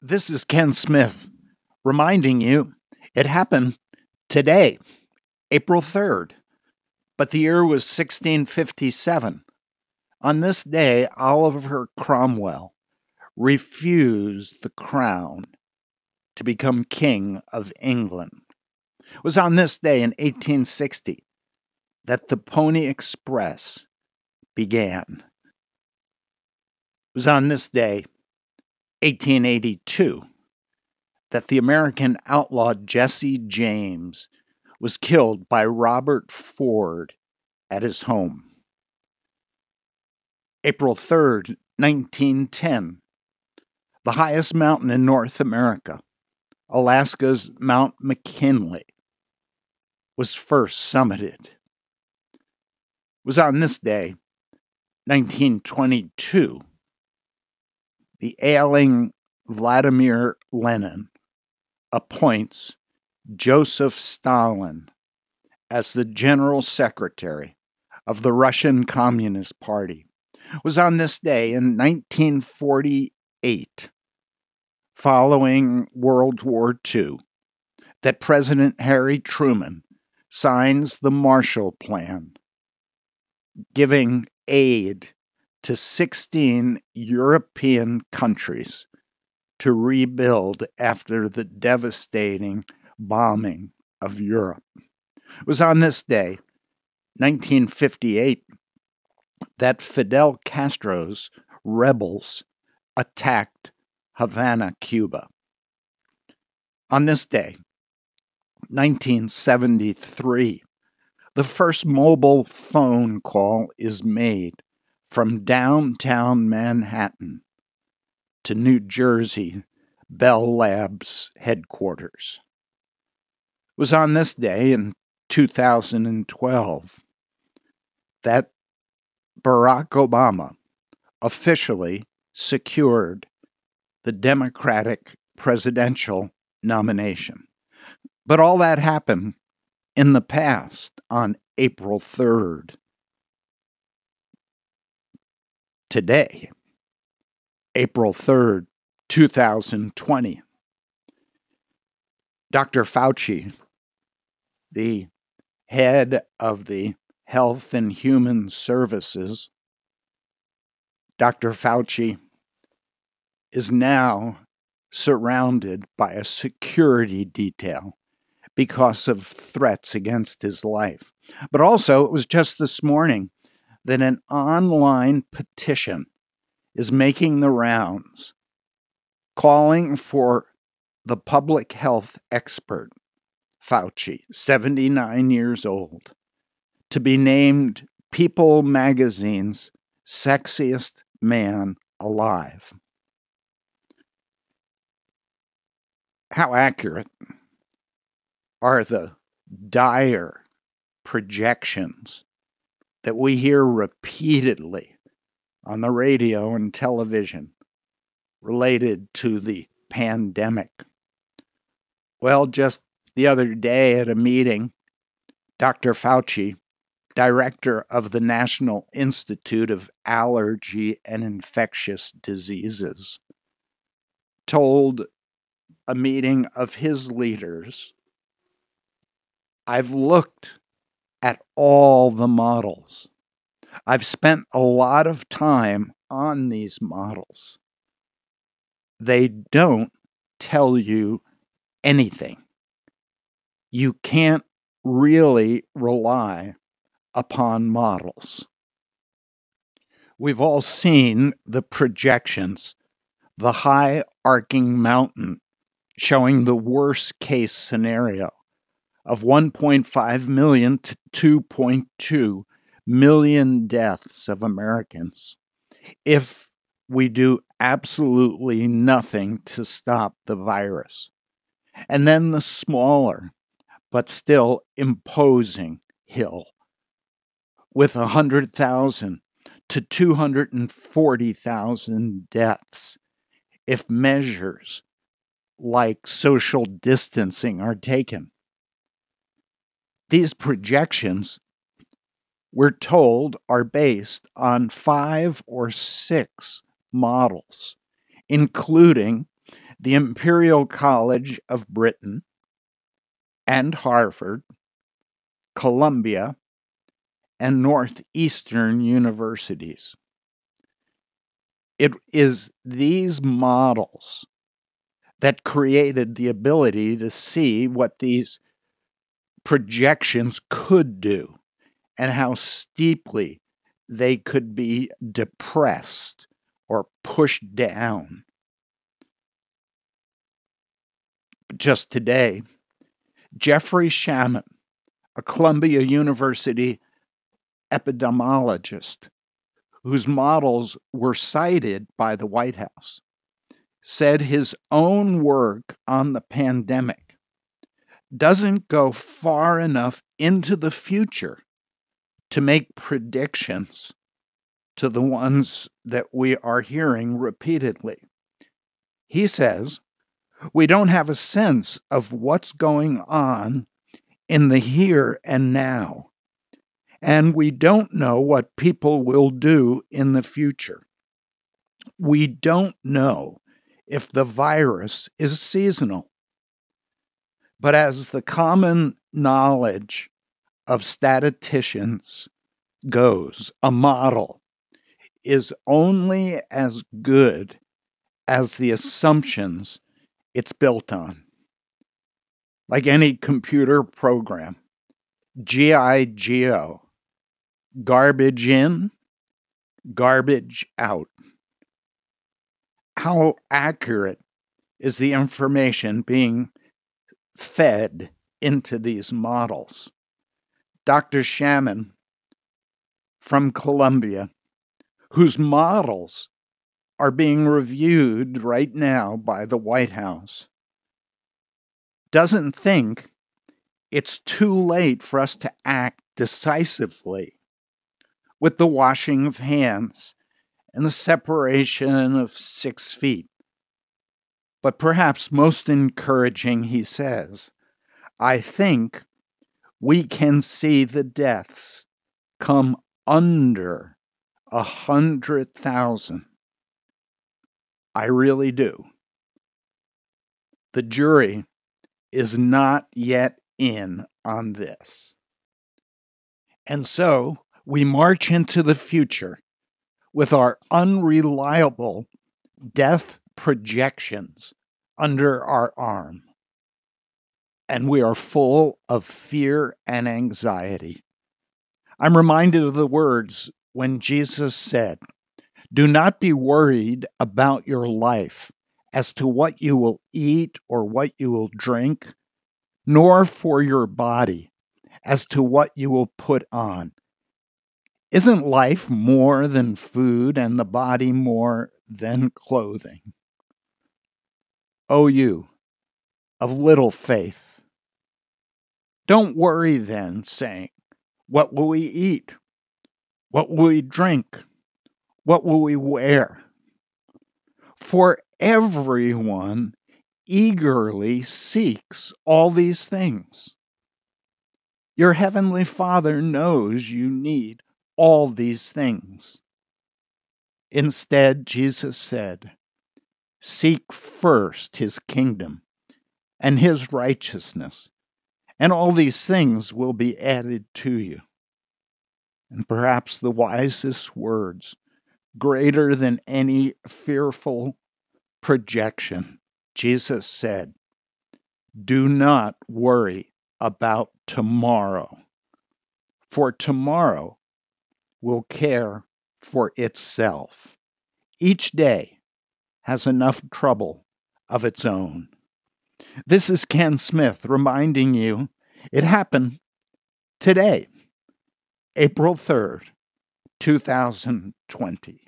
This is Ken Smith reminding you it happened today, April 3rd, but the year was 1657. On this day, Oliver Cromwell refused the crown to become King of England. It was on this day in 1860 that the Pony Express began. It was on this day, 1882, that the American outlaw Jesse James was killed by Robert Ford at his home. April 3rd, 1910, the highest mountain in North America, Alaska's Mount McKinley, was first summited. It was on this day, 1922, the ailing Vladimir Lenin appoints Joseph Stalin as the General Secretary of the Russian Communist Party. It was on this day in 1948, following World War II, that President Harry Truman signs the Marshall Plan, giving aid to 16 European countries to rebuild after the devastating bombing of Europe. It was on this day, 1958, that Fidel Castro's rebels attacked Havana, Cuba. On this day, 1973, the first mobile phone call is made from downtown Manhattan to New Jersey Bell Labs headquarters. It was on this day in 2012 that Barack Obama officially secured the Democratic presidential nomination. But all that happened in the past on April 3rd. Today, April 3rd, 2020, Dr. Fauci, the head of the Health and Human Services, Dr. Fauci is now surrounded by a security detail because of threats against his life. But also, it was just this morning that an online petition is making the rounds calling for the public health expert, Fauci, 79 years old, to be named People magazine's sexiest man alive. How accurate are the dire projections that we hear repeatedly on the radio and television related to the pandemic? Well, just the other day at a meeting, Dr. Fauci, director of the National Institute of Allergy and Infectious Diseases, told a meeting of his leaders I've looked at all the models. I've spent a lot of time on these models. They don't tell you anything. You can't really rely upon models. We've all seen the projections, the high arcing mountain showing the worst case scenario of 1.5 million to 2.2 million deaths of Americans if we do absolutely nothing to stop the virus. And then the smaller, but still imposing hill with 100,000 to 240,000 deaths if measures like social distancing are taken. These projections, we're told, are based on five or six models, including the Imperial College of Britain, and Harvard, Columbia, and Northeastern universities. It is these models that created the ability to see what these projections could do and how steeply they could be depressed or pushed down. Just today, Jeffrey Shaman, a Columbia University epidemiologist whose models were cited by the White House, said his own work on the pandemic doesn't go far enough into the future to make predictions to the ones that we are hearing repeatedly. He says, we don't have a sense of what's going on in the here and now. And we don't know what people will do in the future. We don't know if the virus is seasonal. But as the common knowledge of statisticians goes, a model is only as good as the assumptions it's built on. Like any computer program, GIGO, garbage in, garbage out. How accurate is the information being fed into these models? Dr. Shaman from Columbia, whose models are being reviewed right now by the White House, doesn't think it's too late for us to act decisively with the washing of hands and the separation of six feet. But perhaps most encouraging, he says, I think we can see the deaths come under a hundred thousand. I really do. The jury is not yet in on this. And so we march into the future with our unreliable death projections under our arm. And we are full of fear and anxiety. I'm reminded of the words when Jesus said, Do not be worried about your life as to what you will eat or what you will drink, nor for your body as to what you will put on. Isn't life more than food and the body more than clothing? O you of little faith, don't worry then, saying, What will we eat? What will we drink? What will we wear? For everyone eagerly seeks all these things. Your heavenly Father knows you need all these things. Instead, Jesus said, Seek first his kingdom and his righteousness, and all these things will be added to you. And perhaps the wisest words, greater than any fearful projection, Jesus said, Do not worry about tomorrow, for tomorrow will care for itself. Each day has enough trouble of its own. This is Ken Smith reminding you it happened today, April 3rd, 2020.